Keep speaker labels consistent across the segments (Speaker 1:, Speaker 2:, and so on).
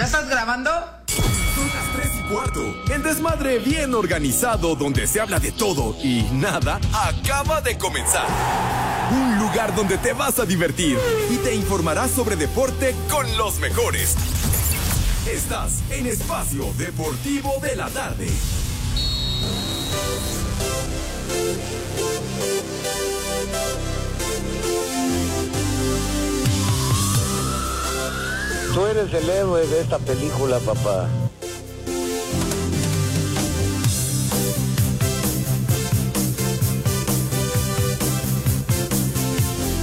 Speaker 1: ¿Ya estás grabando?
Speaker 2: Son las 3 y cuarto. El desmadre bien organizado donde se habla de todo y nada acaba de comenzar. Un lugar donde te vas a divertir y te informarás sobre deporte con los mejores. Estás en Espacio Deportivo de la Tarde.
Speaker 3: Tú eres el héroe de esta película, papá.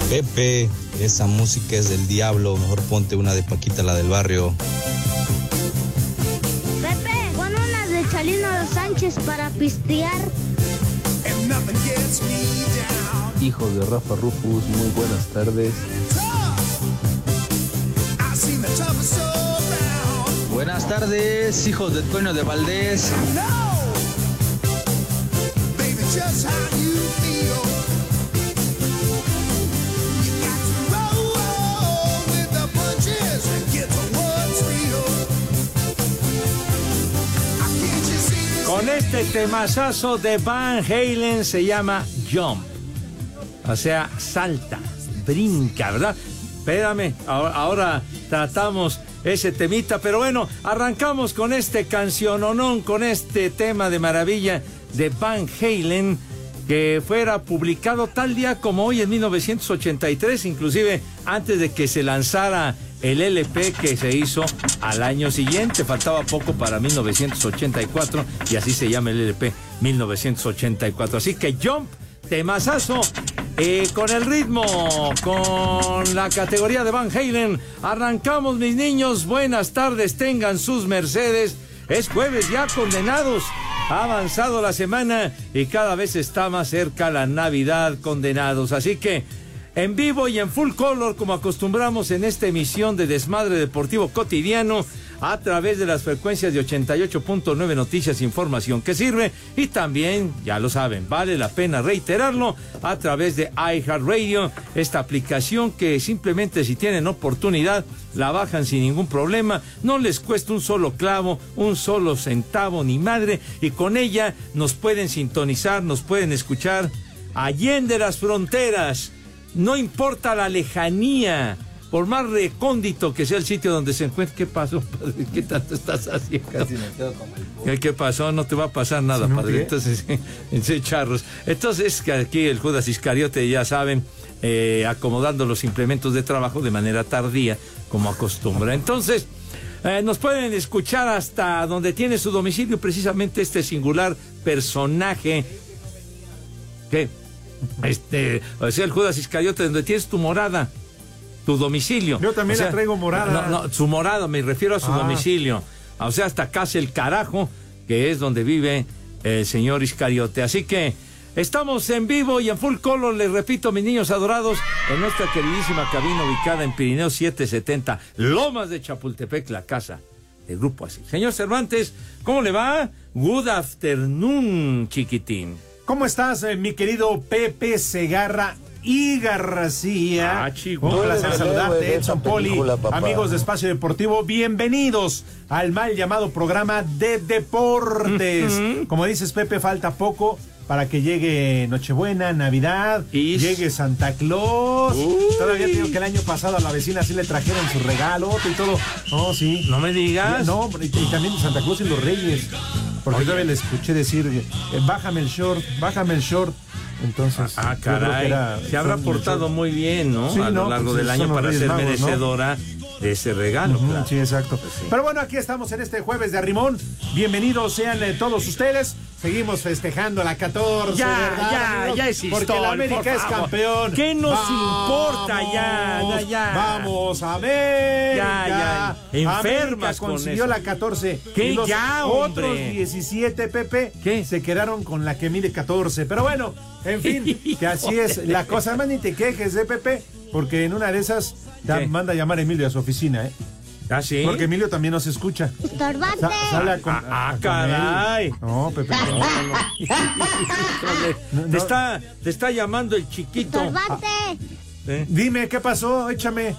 Speaker 4: Pepe, esa música es del diablo. Mejor ponte una de Paquita, la del barrio.
Speaker 5: Pepe, pon una de Chalino Sánchez para pistear.
Speaker 6: Hijos de Rafa Rufus, muy buenas tardes.
Speaker 7: Buenas tardes, hijos del Toño de Valdés.
Speaker 8: Con este temazazo de Van Halen se llama Jump. O sea, salta, brinca, ¿verdad? Espérame, ahora tratamos ese temita, pero bueno, arrancamos con este canciononón, con este tema de maravilla de Van Halen, que fuera publicado tal día como hoy en 1983, inclusive antes de que se lanzara el LP que se hizo al año siguiente. Faltaba poco para 1984 y así se llama el LP 1984. Así que Jump, temazazo. Eh, con el ritmo, con la categoría de Van Halen, arrancamos mis niños, buenas tardes, tengan sus mercedes. Es jueves ya condenados. Ha avanzado la semana y cada vez está más cerca la Navidad condenados. Así que en vivo y en full color, como acostumbramos en esta emisión de Desmadre Deportivo Cotidiano, a través de las frecuencias de 88.9 Noticias, información que sirve, y también, ya lo saben, vale la pena reiterarlo, a través de iHeartRadio, esta aplicación que simplemente si tienen oportunidad, la bajan sin ningún problema, no les cuesta un solo clavo, un solo centavo ni madre, y con ella nos pueden sintonizar, nos pueden escuchar allende las fronteras. No importa la lejanía, por más recóndito que sea el sitio donde se encuentre. ¿Qué pasó, padre? ¿Qué tanto estás haciendo?
Speaker 7: Casi me quedo como el
Speaker 8: ¿Qué, ¿Qué pasó? No te va a pasar nada,
Speaker 7: ¿Sí, no,
Speaker 8: padre.
Speaker 7: qué?
Speaker 8: Entonces, en charros. Entonces, que aquí el Judas Iscariote, ya saben, eh, acomodando los implementos de trabajo de manera tardía, como acostumbra. Entonces, eh, nos pueden escuchar hasta donde tiene su domicilio precisamente este singular personaje. ¿Qué? Este, o sea, el Judas Iscariote, donde tienes tu morada, tu domicilio.
Speaker 9: Yo también
Speaker 8: O sea,
Speaker 9: la traigo morada.
Speaker 8: No, no, su morada, me refiero a su
Speaker 9: Ah.
Speaker 8: domicilio. O sea, hasta casi el carajo, que es donde vive el señor Iscariote. Así que estamos en vivo y en full color, les repito, mis niños adorados, en nuestra queridísima cabina ubicada en Pirineo 770, Lomas de Chapultepec, la casa del Grupo Así. Señor Cervantes, ¿cómo le va? Good afternoon, chiquitín.
Speaker 9: ¿Cómo estás, eh, mi querido Pepe Segarra y García?
Speaker 8: Ah, chico.
Speaker 9: Un placer saludarte, Edson Poli, amigos de Espacio Deportivo, bienvenidos al mal llamado programa de deportes. Como dices, Pepe, falta poco para que llegue Nochebuena, Navidad,
Speaker 8: Is.
Speaker 9: llegue Santa Claus.
Speaker 8: Uy.
Speaker 9: Todavía tengo que el año pasado a la vecina sí le trajeron su regalo y todo. No, sí.
Speaker 8: No me digas.
Speaker 9: No, y, y también Santa Claus y los Reyes. Porque todavía le escuché decir, eh, bájame el short, bájame el short. Entonces,
Speaker 8: Ah,
Speaker 9: que
Speaker 8: caray.
Speaker 9: era-
Speaker 8: Se habrá portado muy bien, ¿no?
Speaker 9: Sí,
Speaker 8: a lo
Speaker 9: no,
Speaker 8: largo
Speaker 9: pues
Speaker 8: del año para ser
Speaker 9: Magos, ¿no?
Speaker 8: De ese regalo. Claro.
Speaker 9: Sí, exacto. Pero bueno, aquí estamos en este jueves de Arrimón. Bienvenidos sean eh, todos ustedes. Seguimos festejando la 14.
Speaker 8: Ya,
Speaker 9: ¿verdad,
Speaker 8: ya,
Speaker 9: amigos?
Speaker 8: ya es
Speaker 9: Porque
Speaker 8: historia,
Speaker 9: la América
Speaker 8: por
Speaker 9: es campeón.
Speaker 8: ¿Qué nos
Speaker 9: Vamos,
Speaker 8: importa ya? Ya, ya.
Speaker 9: Vamos a ver.
Speaker 8: Ya, ya. Enfermas con
Speaker 9: consiguió
Speaker 8: eso.
Speaker 9: la 14.
Speaker 8: ¿Qué?
Speaker 9: Y los
Speaker 8: Ya,
Speaker 9: otros
Speaker 8: hombre.
Speaker 9: 17, Pepe,
Speaker 8: ¿Qué?
Speaker 9: se quedaron con la que mide 14. Pero bueno, en fin, que así es la cosa. Además, ni te quejes, ¿eh, Pepe? Porque en una de esas manda a llamar a Emilio a su oficina, ¿eh?
Speaker 8: ¿Ah, sí?
Speaker 9: Porque Emilio también nos escucha.
Speaker 5: Estorbante.
Speaker 9: Sa- sale a con-
Speaker 8: Ah, ah,
Speaker 9: a-
Speaker 8: caray.
Speaker 9: No, Pepe. no.
Speaker 8: Te, está, te está llamando el chiquito.
Speaker 5: Estorbante.
Speaker 8: ¿eh?
Speaker 9: Dime, ¿qué pasó? Échame.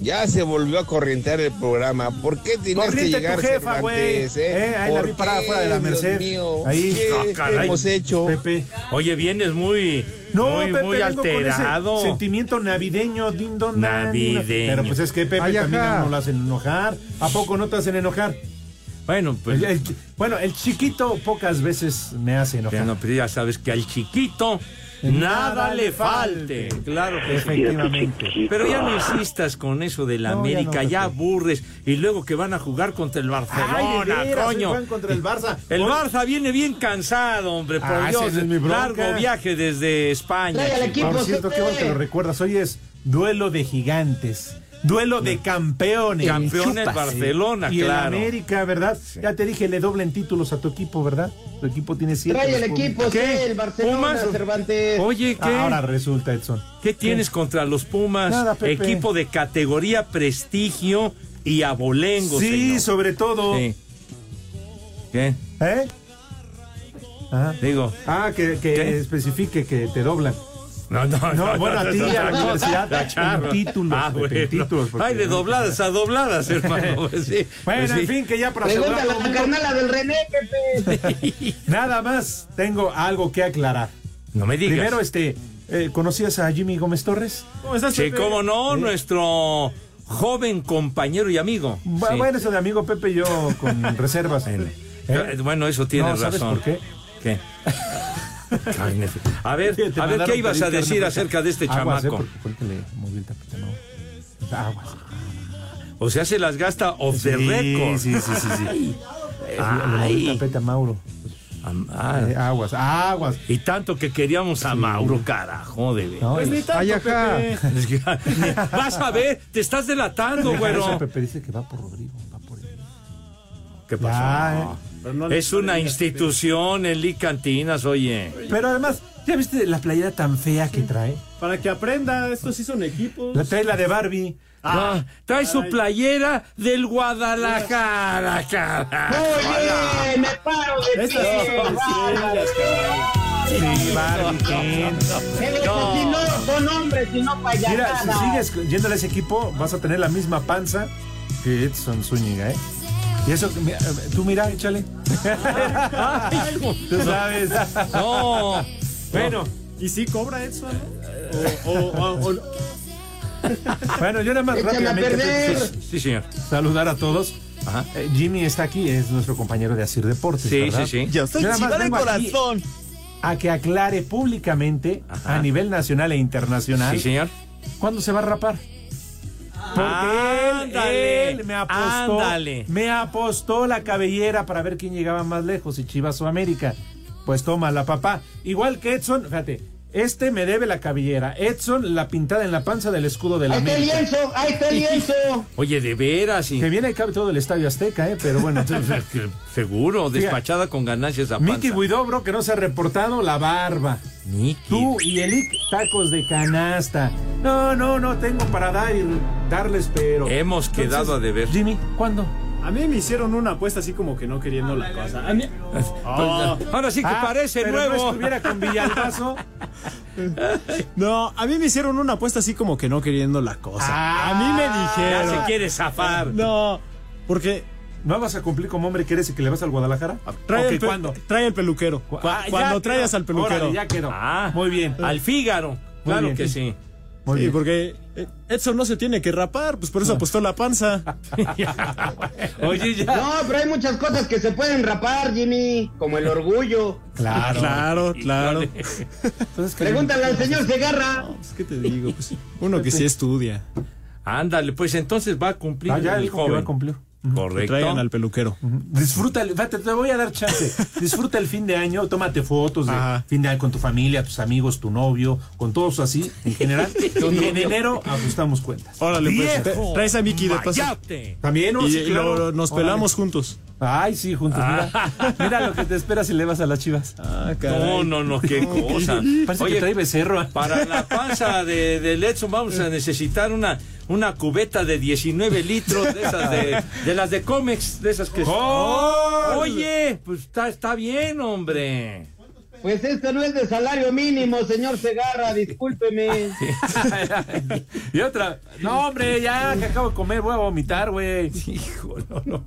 Speaker 1: Ya se volvió a corrientear el programa. ¿Por qué tienes que
Speaker 9: Corriente
Speaker 1: llegar
Speaker 9: tu jefa, güey.
Speaker 1: Cervantes, eh?
Speaker 9: Eh, ahí la
Speaker 1: ¿Por
Speaker 9: vi parada
Speaker 1: qué,
Speaker 9: fuera de la
Speaker 1: Dios
Speaker 9: Merced.
Speaker 1: mío?
Speaker 9: Ahí.
Speaker 1: ¿Qué,
Speaker 8: Ah, caray.
Speaker 1: hemos hecho?
Speaker 9: Pepe.
Speaker 8: Oye, vienes muy,
Speaker 9: No,
Speaker 8: muy,
Speaker 9: Pepe,
Speaker 8: muy
Speaker 9: vengo con ese
Speaker 8: alterado.
Speaker 9: sentimiento navideño, din don, dan, din, don.
Speaker 8: Navideño.
Speaker 9: Pero pues es que Pepe
Speaker 6: Ay,
Speaker 9: también no lo hacen enojar. ¿A poco no te hacen enojar?
Speaker 8: Bueno, pues
Speaker 9: El- el- bueno, el chiquito pocas veces me hace enojar.
Speaker 8: ya, no, pero ya sabes que al chiquito nada, le falte. Claro que sí.
Speaker 9: Efectivamente.
Speaker 8: Pero ya no insistas con eso de la
Speaker 9: No, ya
Speaker 8: América,
Speaker 9: no,
Speaker 8: ya, aburres. Y luego que van a jugar contra el Barcelona,
Speaker 9: Ay, veras,
Speaker 8: coño.
Speaker 9: contra el Barça.
Speaker 8: El Barça viene bien cansado, hombre, por
Speaker 9: Ah,
Speaker 8: Dios.
Speaker 9: es mi.
Speaker 8: Largo viaje desde España.
Speaker 9: Por cierto, qué bueno que lo recuerdas. Hoy es duelo de gigantes. Duelo de campeones.
Speaker 8: Campeones. Barcelona,
Speaker 9: y
Speaker 8: claro.
Speaker 9: el América, ¿verdad? Ya te dije, le doblen títulos a tu equipo, ¿verdad? Tu equipo tiene siete.
Speaker 10: Trae el equipo, sí,
Speaker 8: ¿Qué?
Speaker 10: el Barcelona,
Speaker 8: ¿Pumas?
Speaker 10: Cervantes.
Speaker 8: Oye, ¿qué?
Speaker 9: Ahora resulta, Edson.
Speaker 8: ¿Qué tienes contra los Pumas?
Speaker 9: Nada, Pepe.
Speaker 8: Equipo de categoría, prestigio y abolengo,
Speaker 9: Sí,
Speaker 8: señor.
Speaker 9: sobre todo.
Speaker 8: Sí. ¿Qué?
Speaker 9: ¿Eh? Ajá.
Speaker 8: Digo.
Speaker 9: Ah, que, que especifique que te doblan.
Speaker 8: No, no,
Speaker 9: No, bueno, a ti, a la
Speaker 8: no,
Speaker 9: universidad,
Speaker 8: la charla.
Speaker 9: en títulos,
Speaker 8: Ah,
Speaker 9: Pepe, en
Speaker 8: bueno.
Speaker 9: títulos, porque-
Speaker 8: Ay, de dobladas a dobladas, hermano. Pues sí,
Speaker 9: Bueno,
Speaker 8: pues
Speaker 9: en
Speaker 8: sí.
Speaker 9: fin, que ya para
Speaker 10: Pregúntale a la carnala del René, Pepe.
Speaker 9: Nada más tengo algo que aclarar.
Speaker 8: No me digas.
Speaker 9: Primero, este, eh, ¿conocías a Jimmy Gómez Torres?
Speaker 6: ¿Cómo estás,
Speaker 8: Sí,
Speaker 6: Pepe?
Speaker 8: cómo no, nuestro joven compañero y amigo. Sí.
Speaker 9: Bueno, eso de amigo Pepe y yo con reservas.
Speaker 8: Bueno,
Speaker 9: ¿Eh?
Speaker 8: eh, Bueno, eso tiene
Speaker 9: No, ¿sabes
Speaker 8: razón.
Speaker 9: por qué?
Speaker 8: ¿Qué? Ay, a ver, a ver, ¿qué ibas a decir
Speaker 9: carne
Speaker 8: acerca de este
Speaker 9: Aguas, eh,
Speaker 8: chamaco?
Speaker 9: porque- porque le moví el tapete, no. Aguas.
Speaker 8: O sea, se las gasta off the
Speaker 9: Sí,
Speaker 8: record.
Speaker 9: Sí, sí, sí, sí. Eh, Le moví
Speaker 8: Ay.
Speaker 9: el tapete a Mauro.
Speaker 8: Am- ah,
Speaker 9: Eh, aguas, aguas.
Speaker 8: y tanto que queríamos a Mauro, carajo, de ver.
Speaker 9: No,
Speaker 6: Pues ni tanto,
Speaker 9: Ay, ajá.
Speaker 6: Pepe.
Speaker 8: Es que- Vas a ver, te estás delatando, güero.
Speaker 9: Pepe dice que va por Rodrigo, va por él.
Speaker 8: ¿Qué pasó?
Speaker 9: Ya, eh.
Speaker 6: No
Speaker 8: Es una institución, el Lee Cantinas, oye.
Speaker 9: Pero además, ¿ya viste la playera tan fea que trae?
Speaker 6: Para que aprenda, estos sí son equipos.
Speaker 9: La trae la de Barbie.
Speaker 8: Ah, trae su playera del Guadalajara, carajo.
Speaker 10: Oye, me paro de
Speaker 6: Estas sí son estrellas, caray.
Speaker 9: Sí, Barbie, Ken.
Speaker 10: Estos sí no son hombres, sino
Speaker 9: Mira, si sigues yéndole a ese equipo, vas a tener la misma panza que Edson Zúñiga, ¿eh? Y eso, mira, tú mira, échale. Tú sabes.
Speaker 8: No.
Speaker 9: Bueno,
Speaker 6: ¿Y sí cobra eso, no? O, o- o- o-
Speaker 9: bueno, yo nada más rápidamente pues,
Speaker 8: Sí, señor.
Speaker 9: saludar a todos.
Speaker 8: Ajá.
Speaker 9: Eh, Jimmy está aquí, es nuestro compañero de Asir Deportes.
Speaker 8: Sí,
Speaker 9: ¿verdad?
Speaker 8: sí, sí.
Speaker 1: Yo soy chiva de corazón.
Speaker 9: A que aclare públicamente
Speaker 8: Ajá.
Speaker 9: a nivel nacional e internacional
Speaker 8: Sí, señor.
Speaker 9: cuándo se va a rapar. Porque
Speaker 8: Ándale,
Speaker 9: él, él me apostó,
Speaker 8: ándale.
Speaker 9: me apostó la cabellera para ver quién llegaba más lejos, si Chivas o América. Pues toma la papá. Igual que Edson, fíjate, este me debe la cabellera. Edson la pintada en la panza del escudo de la
Speaker 10: Ahí está el
Speaker 9: América.
Speaker 10: lienzo, ahí está el lienzo.
Speaker 8: Oye, de veras, y...
Speaker 9: Que viene y cabe todo el estadio Azteca, ¿eh? Pero bueno.
Speaker 8: Seguro, despachada con ganancias a
Speaker 9: Miki
Speaker 8: panza.
Speaker 9: Huidobro, que no se ha reportado, la barba.
Speaker 8: Miki.
Speaker 9: Tú y Elic, tacos de canasta. No, no, no tengo para dar y darles, pero.
Speaker 8: Hemos quedado a deber.
Speaker 9: Jimmy, ¿cuándo?
Speaker 6: a mí me hicieron una apuesta así como que no queriendo la cosa. A mí- Oh,
Speaker 8: Ahora sí que
Speaker 9: Ah,
Speaker 8: parece
Speaker 9: pero
Speaker 8: nuevo.
Speaker 9: No estuviera con Villalbazo.
Speaker 6: no, a mí me hicieron una apuesta así como que no queriendo la cosa.
Speaker 9: Ah,
Speaker 6: a mí me
Speaker 8: Ya
Speaker 6: dijeron.
Speaker 8: se quiere zafar.
Speaker 6: No, porque
Speaker 9: ¿No vas a cumplir como hombre que eres y que le vas al Guadalajara?
Speaker 6: trae,
Speaker 9: Ok,
Speaker 6: el, pe-
Speaker 9: ¿cuándo?
Speaker 6: trae el peluquero.
Speaker 9: Cu- Ah, ya
Speaker 6: cuando traigas al peluquero.
Speaker 9: Órale, ya quedó.
Speaker 8: Ah,
Speaker 9: Muy bien.
Speaker 8: Al Fígaro. Claro
Speaker 9: bien.
Speaker 8: que sí.
Speaker 9: Muy
Speaker 6: sí,
Speaker 9: bien.
Speaker 6: porque eh, Edson no se tiene que rapar, pues por eso apostó la panza.
Speaker 8: Oye, ya.
Speaker 10: No, pero hay muchas cosas que se pueden rapar, Jimmy, como el orgullo.
Speaker 9: Claro.
Speaker 6: claro, claro.
Speaker 9: Entonces, ¿qué-
Speaker 10: Pregúntale al señor Segarra.
Speaker 6: Pues, ¿Qué te digo? Pues, uno que sí estudia.
Speaker 8: Ándale, pues entonces va a cumplir
Speaker 9: Ah, ya
Speaker 8: el joven.
Speaker 9: va a cumplir.
Speaker 8: Correcto.
Speaker 6: Traigan al peluquero.
Speaker 9: Disfruta, te voy a dar chance. Disfruta el fin de año, tómate fotos de
Speaker 6: Ajá.
Speaker 9: fin de año con tu familia, tus amigos, tu novio, con todos así, en general. y en enero ajustamos cuentas.
Speaker 6: Órale, pues. Traes a Mickey de paso.
Speaker 9: También, ¿no?
Speaker 6: Y,
Speaker 9: Sí,
Speaker 6: y
Speaker 9: claro.
Speaker 6: lo- nos
Speaker 9: Órale.
Speaker 6: pelamos juntos.
Speaker 9: Ay, sí, juntos. Mira, mira lo que te espera si le vas a las chivas.
Speaker 6: Ah,
Speaker 8: No, no, no, qué cosa.
Speaker 9: Parece
Speaker 8: Oye,
Speaker 9: que trae becerro.
Speaker 8: para la panza de, de Letson vamos a necesitar una, una cubeta de 19 litros de esas de, de las de Comex, de esas que...
Speaker 9: ¡Oh!
Speaker 8: Oye, pues está, está bien, hombre.
Speaker 11: Pues esto no es de salario mínimo, señor Segarra, discúlpeme.
Speaker 9: y otra. No, hombre, ya que acabo de comer, voy a vomitar, güey.
Speaker 8: Hijo, no, no.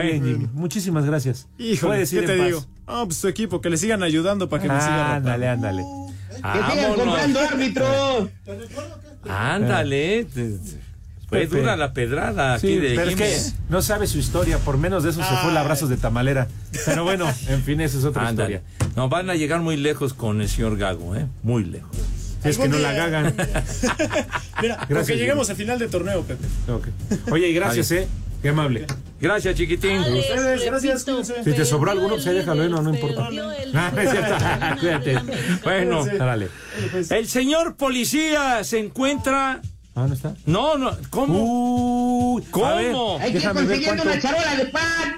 Speaker 9: Jimmy. Muchísimas gracias. Puedes
Speaker 6: ¿qué te
Speaker 9: paz.
Speaker 6: digo? Ah, pues tu equipo, que le sigan ayudando para que me siga
Speaker 9: Ándale, ándale.
Speaker 11: Que sigan comprando árbitro.
Speaker 8: Ándale. te- te- Fue
Speaker 9: Pepe.
Speaker 8: dura la pedrada aquí de
Speaker 9: pero es que
Speaker 8: ¿eh?
Speaker 9: no sabe su historia, por menos de eso se fue el abrazos de tamalera. Pero bueno, en fin, esa es otra
Speaker 8: Ándale.
Speaker 9: historia.
Speaker 8: No, van a llegar muy lejos con el señor Gago, ¿eh? Muy lejos.
Speaker 9: Es que no la gagan.
Speaker 6: Mira,
Speaker 9: Gracias,
Speaker 6: que lleguemos al final del torneo, Pepe.
Speaker 9: Ok. Oye, y gracias, ¿eh? Qué amable.
Speaker 8: Gracias, chiquitín.
Speaker 6: Ustedes, gracias.
Speaker 9: Si te sobró alguno, pues ahí déjalo, ¿eh? no, no importa. Ah, es cierto. Cuídate.
Speaker 8: Bueno,
Speaker 9: Órale.
Speaker 8: el señor policía se encuentra...
Speaker 9: ¿A ¿Dónde está?
Speaker 8: No, no, ¿cómo?
Speaker 9: Uy,
Speaker 8: ¿Cómo?
Speaker 9: ver,
Speaker 11: Hay que ir consiguiendo
Speaker 9: cuánto.
Speaker 11: una charola de pan.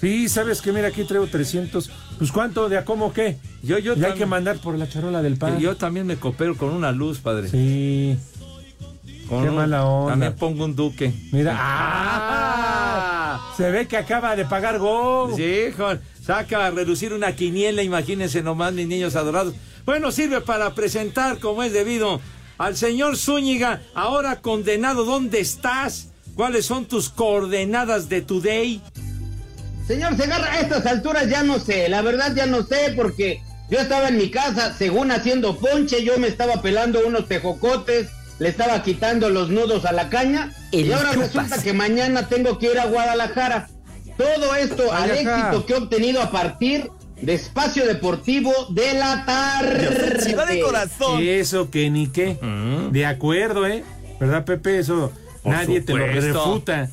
Speaker 9: Sí, ¿sabes qué? Mira, aquí traigo 300. Pues, ¿cuánto? ¿De a cómo qué?
Speaker 8: Yo, yo,
Speaker 9: Y hay que mandar por la charola del pan.
Speaker 8: yo también me coopero con una luz, padre.
Speaker 9: Sí.
Speaker 8: Con
Speaker 9: qué
Speaker 8: un-
Speaker 9: mala onda.
Speaker 8: También pongo un duque.
Speaker 9: Mira. ¡Ah! Se ve que acaba de pagar Go.
Speaker 8: Sí, hijo, saca a relucir una quiniela, imagínense nomás, mis niños adorados. Bueno, sirve para presentar como es debido al señor Zúñiga, ahora condenado, ¿dónde estás? ¿Cuáles son tus coordenadas de today?
Speaker 11: Señor Segarra, a estas alturas ya no sé, la verdad ya no sé porque yo estaba en mi casa, según haciendo ponche, yo me estaba pelando unos tejocotes, le estaba quitando los nudos a la caña y ahora resulta que mañana tengo que ir a Guadalajara. Todo esto al éxito que he obtenido a partir de Espacio Deportivo de la tarde.
Speaker 9: Eso que ni qué. De acuerdo, ¿eh? ¿Verdad, Pepe? Eso
Speaker 8: Por
Speaker 9: nadie te lo refuta.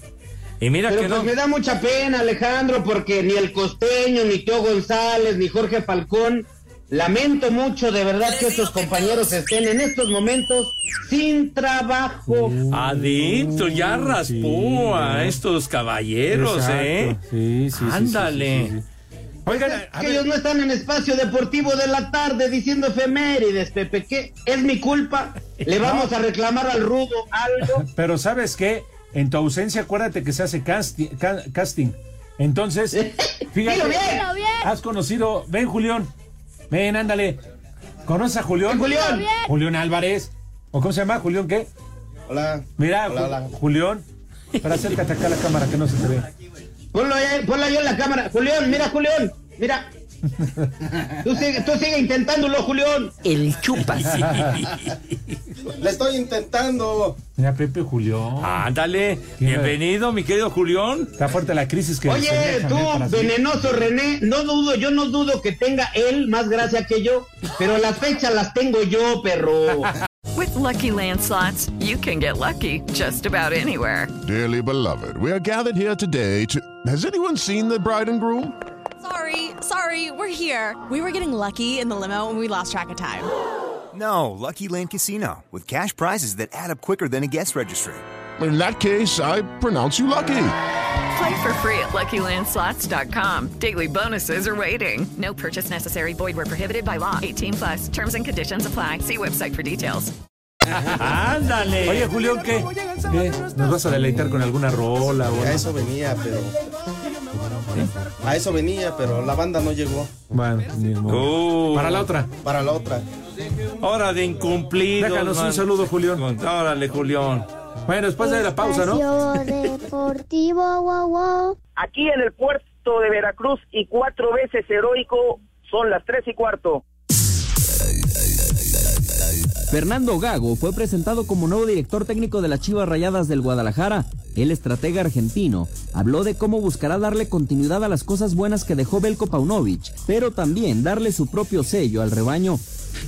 Speaker 8: Y mira
Speaker 11: Pero
Speaker 8: que
Speaker 11: pues
Speaker 8: no.
Speaker 11: me da mucha pena, Alejandro, porque ni el costeño, ni Teo González, ni Jorge Falcón, lamento mucho de verdad que estos compañeros estén en estos momentos sin trabajo.
Speaker 8: Adicto, ya raspó a estos caballeros,
Speaker 9: Exacto.
Speaker 8: ¿eh?
Speaker 9: Sí, sí, sí, sí,
Speaker 8: Ándale.
Speaker 9: sí, sí, sí. Oigan,
Speaker 11: que
Speaker 9: ver,
Speaker 11: ellos no están en espacio deportivo de la tarde diciendo efemérides, Pepe, ¿qué? ¿Es mi culpa? ¿Le vamos a reclamar al rudo algo?
Speaker 9: pero ¿sabes qué? En tu ausencia, acuérdate que se hace casti- ca- casting. Entonces, fíjate,
Speaker 11: bien.
Speaker 9: has conocido, ven Julián, ven, ándale. ¿Conoces a Julián?
Speaker 11: Julián.
Speaker 9: Julián Álvarez. ¿O cómo se llama? ¿Julián qué?
Speaker 12: Hola.
Speaker 9: Mira,
Speaker 12: Hola,
Speaker 9: Ju-
Speaker 12: hola.
Speaker 9: Julián, para acércate acá a la cámara que no se te ve.
Speaker 11: Ponlo ahí, ponlo ahí en la cámara. Julián, mira, Julián, mira. Tú sigue, tú sigue intentándolo, Julián.
Speaker 13: El chupas.
Speaker 12: Le estoy intentando.
Speaker 9: Mira, Pepe Julián.
Speaker 8: Ándale, bienvenido, mi querido Julián.
Speaker 9: Está fuerte la crisis que
Speaker 11: Oye, tú,
Speaker 9: ¿eh?
Speaker 11: Venenoso René, no dudo, yo no dudo que tenga él más gracia que yo, pero las fechas las tengo yo, perro.
Speaker 14: With Lucky Land slots, you can get lucky just about anywhere.
Speaker 15: Dearly beloved, we are gathered here today to. Has anyone seen the bride and groom?
Speaker 16: Sorry, sorry, we're here. We were getting lucky in the limo and we lost track of time.
Speaker 17: No, Lucky Land Casino, with cash prizes that add up quicker than a guest registry.
Speaker 15: In that case, I pronounce you lucky.
Speaker 14: Play for free at LuckyLandSlots.com. Daily bonuses are waiting. No purchase necessary. Void where prohibited by law. 18 plus. Terms and conditions apply. See website for details.
Speaker 8: Ándale.
Speaker 9: Oye, Julián, ¿qué? ¿Qué? ¿Nos vas a deleitar con alguna rola o
Speaker 12: A
Speaker 9: algo?
Speaker 12: eso venía, pero. A eso venía, pero la banda no llegó.
Speaker 9: Bueno, ni modo.
Speaker 8: Uh,
Speaker 9: Para la otra.
Speaker 12: Para la otra.
Speaker 8: Hora de incumplidos.
Speaker 9: Déjanos un saludo, Julián.
Speaker 8: Órale, Julián.
Speaker 9: Bueno, después de la pausa, ¿no?
Speaker 5: Deportivo, wow, wow.
Speaker 18: Aquí en el puerto de Veracruz y cuatro veces heroico son las tres y cuarto.
Speaker 13: Fernando Gago fue presentado como nuevo director técnico de las Chivas Rayadas del Guadalajara. El estratega argentino habló de cómo buscará darle continuidad a las cosas buenas que dejó Belko Paunovic, pero también darle su propio sello al rebaño.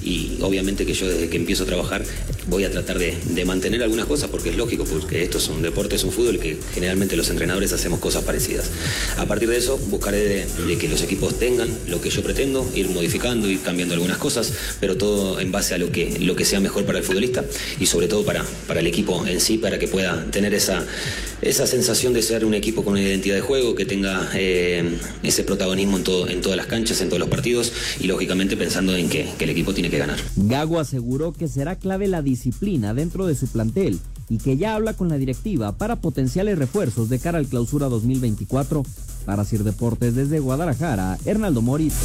Speaker 19: Y obviamente que yo desde que empiezo a trabajar voy a tratar de, de mantener algunas cosas porque es lógico, porque esto es un deporte, es un fútbol que generalmente los entrenadores hacemos cosas parecidas. A partir de eso, buscaré de, que los equipos tengan lo que yo pretendo, ir modificando, ir cambiando algunas cosas, pero todo en base a lo que, lo que sea mejor para el futbolista y sobre todo para, para el equipo en sí, para que pueda tener esa, esa sensación de ser un equipo con una identidad de juego, que tenga eh, ese protagonismo en, todo, en todas las canchas, en todos los partidos y lógicamente pensando en que el equipo tiene que ganar.
Speaker 13: Gago aseguró que será clave la disciplina dentro de su plantel y que ya habla con la directiva para potenciales refuerzos de cara al clausura 2024. Para Sir Deportes desde Guadalajara, Hernaldo Moritz.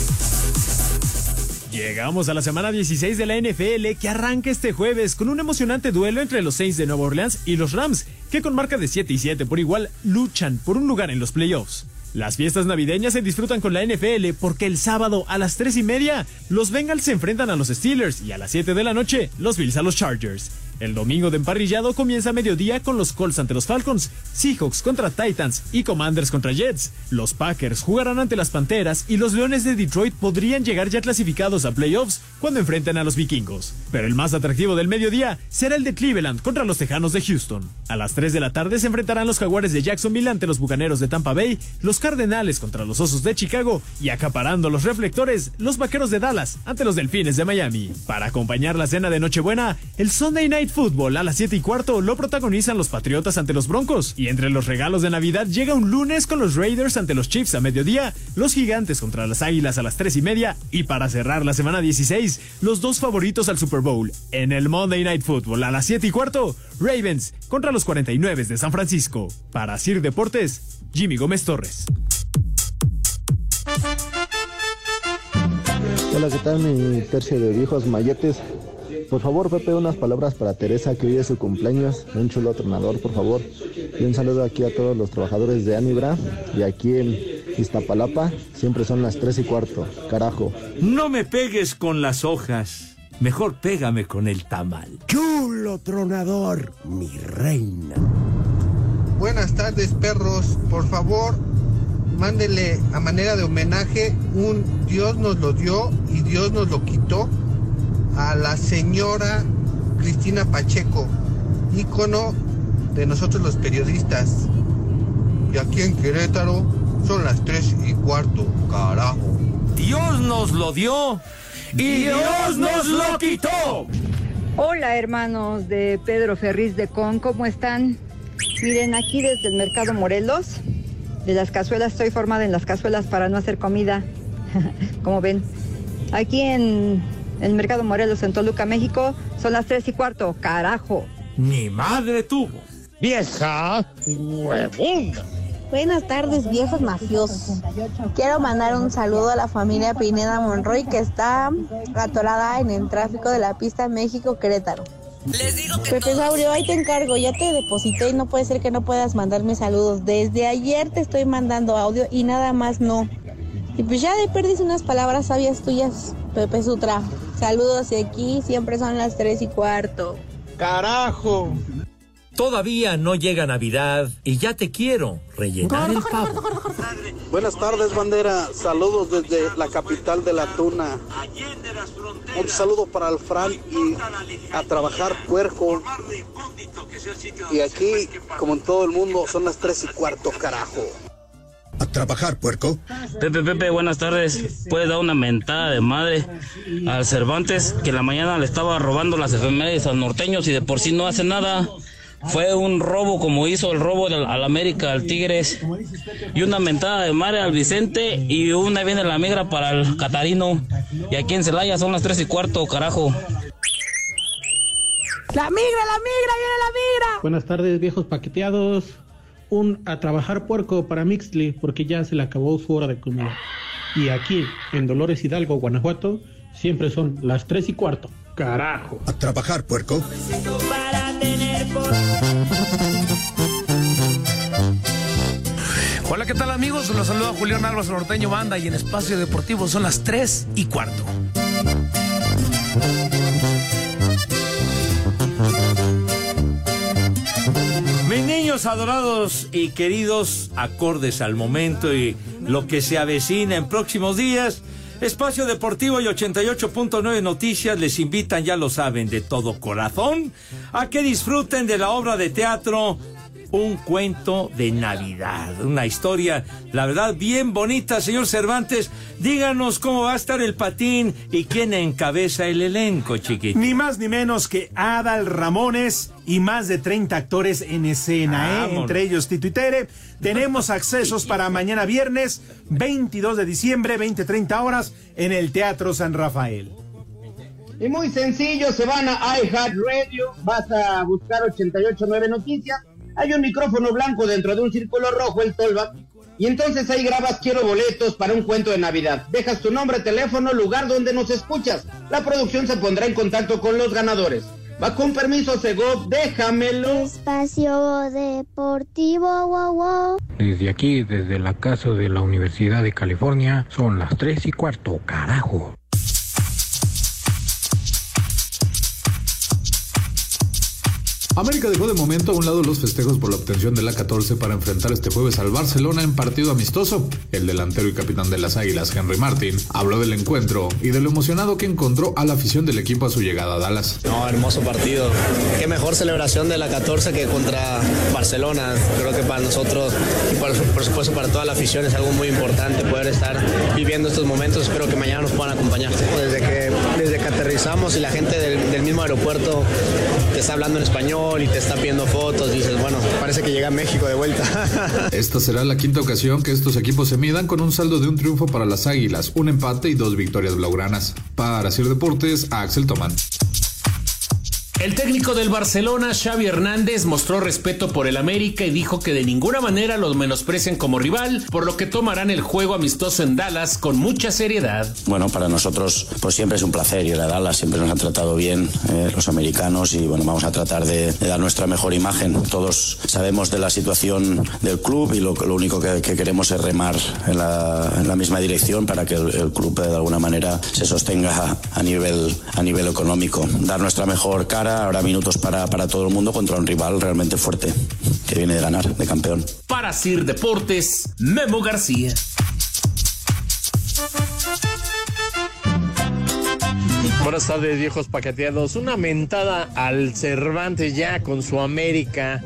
Speaker 6: Llegamos a la semana 16 de la NFL que arranca este jueves con un emocionante duelo entre los Saints de Nueva Orleans y los Rams, que con marca de 7 y 7 por igual luchan por un lugar en los playoffs. Las fiestas navideñas se disfrutan con la NFL porque el sábado a las 3 y media los Bengals se enfrentan a los Steelers y a las 7 de la noche los Bills a los Chargers. El domingo de emparrillado comienza a mediodía con los Colts ante los Falcons, Seahawks contra Titans y Commanders contra Jets. Los Packers jugarán ante las Panteras y los Leones de Detroit podrían llegar ya clasificados a playoffs cuando enfrenten a los Vikingos. Pero el más atractivo del mediodía será el de Cleveland contra los Tejanos de Houston. A las 3 de la tarde se enfrentarán los Jaguares de Jacksonville ante los Bucaneros de Tampa Bay, los Cardenales contra los Osos de Chicago y acaparando los reflectores, los Vaqueros de Dallas ante los Delfines de Miami. Para acompañar la cena de Nochebuena, el Sunday Night Football a las 7 y cuarto lo protagonizan los Patriotas ante los Broncos. Y entre los regalos de Navidad llega un lunes con los Raiders ante los Chiefs a mediodía, los Gigantes contra las Águilas a las 3 y media. Y para cerrar la semana 16, los dos favoritos al Super Bowl. En el Monday Night Football a las 7 y cuarto, Ravens contra los 49 de San Francisco. Para Sir Deportes, Jimmy Gómez Torres.
Speaker 20: Hola, ¿qué tal mi tercio de viejos mayetes? Por favor, Pepe, unas palabras para Teresa, que hoy es su cumpleaños. Un chulo tronador, por favor. Y un saludo aquí a todos los trabajadores de Anibra. Y aquí en Iztapalapa siempre son las 3 y cuarto. Carajo.
Speaker 8: No me pegues con las hojas. Mejor pégame con el tamal.
Speaker 21: Chulo tronador, mi reina.
Speaker 22: Buenas tardes, perros. Por favor, mándele a manera de homenaje un Dios nos lo dio y Dios nos lo quitó a la señora Cristina Pacheco, ícono de nosotros los periodistas. Y aquí en Querétaro son las tres y cuarto, carajo.
Speaker 8: Dios nos lo dio y Dios nos lo quitó.
Speaker 18: Hola hermanos de Pedro Ferriz de Con, ¿cómo están? Miren, aquí desde el Mercado Morelos, de las cazuelas, estoy formada en las cazuelas para no hacer comida, como ven. Aquí en el Mercado Morelos, en Toluca, México, son las tres y cuarto, carajo.
Speaker 8: Mi madre tuvo.
Speaker 21: Vieja huevona.
Speaker 23: Buenas tardes, viejos mafiosos. Quiero mandar un saludo a la familia Pineda Monroy que está atorada en el tráfico de la pista México-Querétaro.
Speaker 24: Les digo que
Speaker 23: Pepe Saurio, ahí te encargo, ya te deposité y no puede ser que no puedas mandarme saludos. Desde ayer te estoy mandando audio y nada más no. Y pues ya de perdis unas palabras sabias tuyas, Pepe Sutra. Saludos y aquí siempre son las tres y cuarto.
Speaker 21: Carajo.
Speaker 8: Todavía no llega Navidad y ya te quiero rellenar el pavo.
Speaker 25: Buenas tardes, bandera. Saludos desde la capital de la tuna. Un saludo para el Fran y a trabajar puerco. Y aquí, como en todo el mundo, son las tres y cuarto, carajo.
Speaker 21: A trabajar, puerco.
Speaker 26: Pepe, Pepe, buenas tardes. ¿Puedes dar una mentada de madre al Cervantes que en la mañana le estaba robando las efemérides a los norteños y de por sí no hace nada? Fue un robo como hizo el robo del, al América, al Tigres. Y una mentada de madre al Vicente y una viene la migra para el Catarino. Y aquí en Celaya son las tres y cuarto, carajo.
Speaker 23: ¡La migra, la migra, viene la migra!
Speaker 27: Buenas tardes, viejos paqueteados. Un a trabajar puerco para Mixley porque ya se le acabó su hora de comida. Y aquí, en Dolores Hidalgo, Guanajuato, siempre son las tres y cuarto. Carajo.
Speaker 21: A trabajar, puerco.
Speaker 28: Hola, ¿qué tal amigos? Los saluda Julián Álvarez Norteño Banda y en Espacio Deportivo son las 3 y cuarto.
Speaker 8: Mis niños adorados y queridos, acordes al momento y lo que se avecina en próximos días, Espacio Deportivo y 88.9 Noticias les invitan, ya lo saben, de todo corazón, a que disfruten de la obra de teatro un cuento de Navidad, una historia, la verdad, bien bonita, señor Cervantes. Díganos cómo va a estar el patín y quién encabeza el elenco, chiquito.
Speaker 9: Ni más ni menos que Adal Ramones y más de 30 actores en escena, ¿eh? Entre ellos Tito y Tere. Tenemos accesos para mañana viernes, 22 de diciembre, 20-30 horas, en el Teatro San Rafael.
Speaker 11: Y muy sencillo, se van a iHeartRadio, vas a buscar 889 Noticias, hay un micrófono blanco dentro de un círculo rojo, el tollback, y entonces ahí grabas quiero boletos para un cuento de Navidad. Dejas tu nombre, teléfono, lugar donde nos escuchas. La producción se pondrá en contacto con los ganadores. Va con permiso, Segov, déjamelo.
Speaker 5: Espacio Deportivo, wow, wow.
Speaker 15: Desde aquí, desde la casa de la Universidad de California, son las tres y cuarto, carajo.
Speaker 29: América dejó de momento a un lado los festejos por la obtención de la 14 para enfrentar este jueves al Barcelona en partido amistoso. El delantero y capitán de las Águilas, Henry Martin, habló del encuentro y de lo emocionado que encontró a la afición del equipo a su llegada a Dallas.
Speaker 30: No, hermoso partido. Qué mejor celebración de la 14 que contra Barcelona. Creo que para nosotros y por, por supuesto para toda la afición es algo muy importante poder estar viviendo estos momentos. Espero que mañana nos puedan acompañar. Desde que, desde que aterrizamos y la gente del, del mismo aeropuerto te está hablando en español y te está pidiendo fotos, dices, bueno, parece que llega a México de vuelta.
Speaker 29: Esta será la quinta ocasión que estos equipos se midan con un saldo de un triunfo para las Águilas, un empate y dos victorias blaugranas. Para Sir Deportes, Axel Tomán.
Speaker 31: El técnico del Barcelona, Xavi Hernández, mostró respeto por el América y dijo que de ninguna manera los menosprecien como rival, por lo que tomarán el juego amistoso en Dallas con mucha seriedad.
Speaker 32: Bueno, para nosotros pues siempre es un placer ir a Dallas, siempre nos han tratado bien eh, los americanos y bueno, vamos a tratar de, de, dar nuestra mejor imagen. Todos sabemos de la situación del club y lo, único que, que, queremos es remar en la, misma dirección para que el, club de alguna manera se sostenga a nivel, a nivel económico. Dar nuestra mejor cara habrá minutos para, para todo el mundo contra un rival realmente fuerte que viene de ganar, de campeón.
Speaker 31: Para Sir Deportes, Memo García.
Speaker 33: Buenas tardes, viejos paqueteados. Una mentada al Cervantes ya con su América.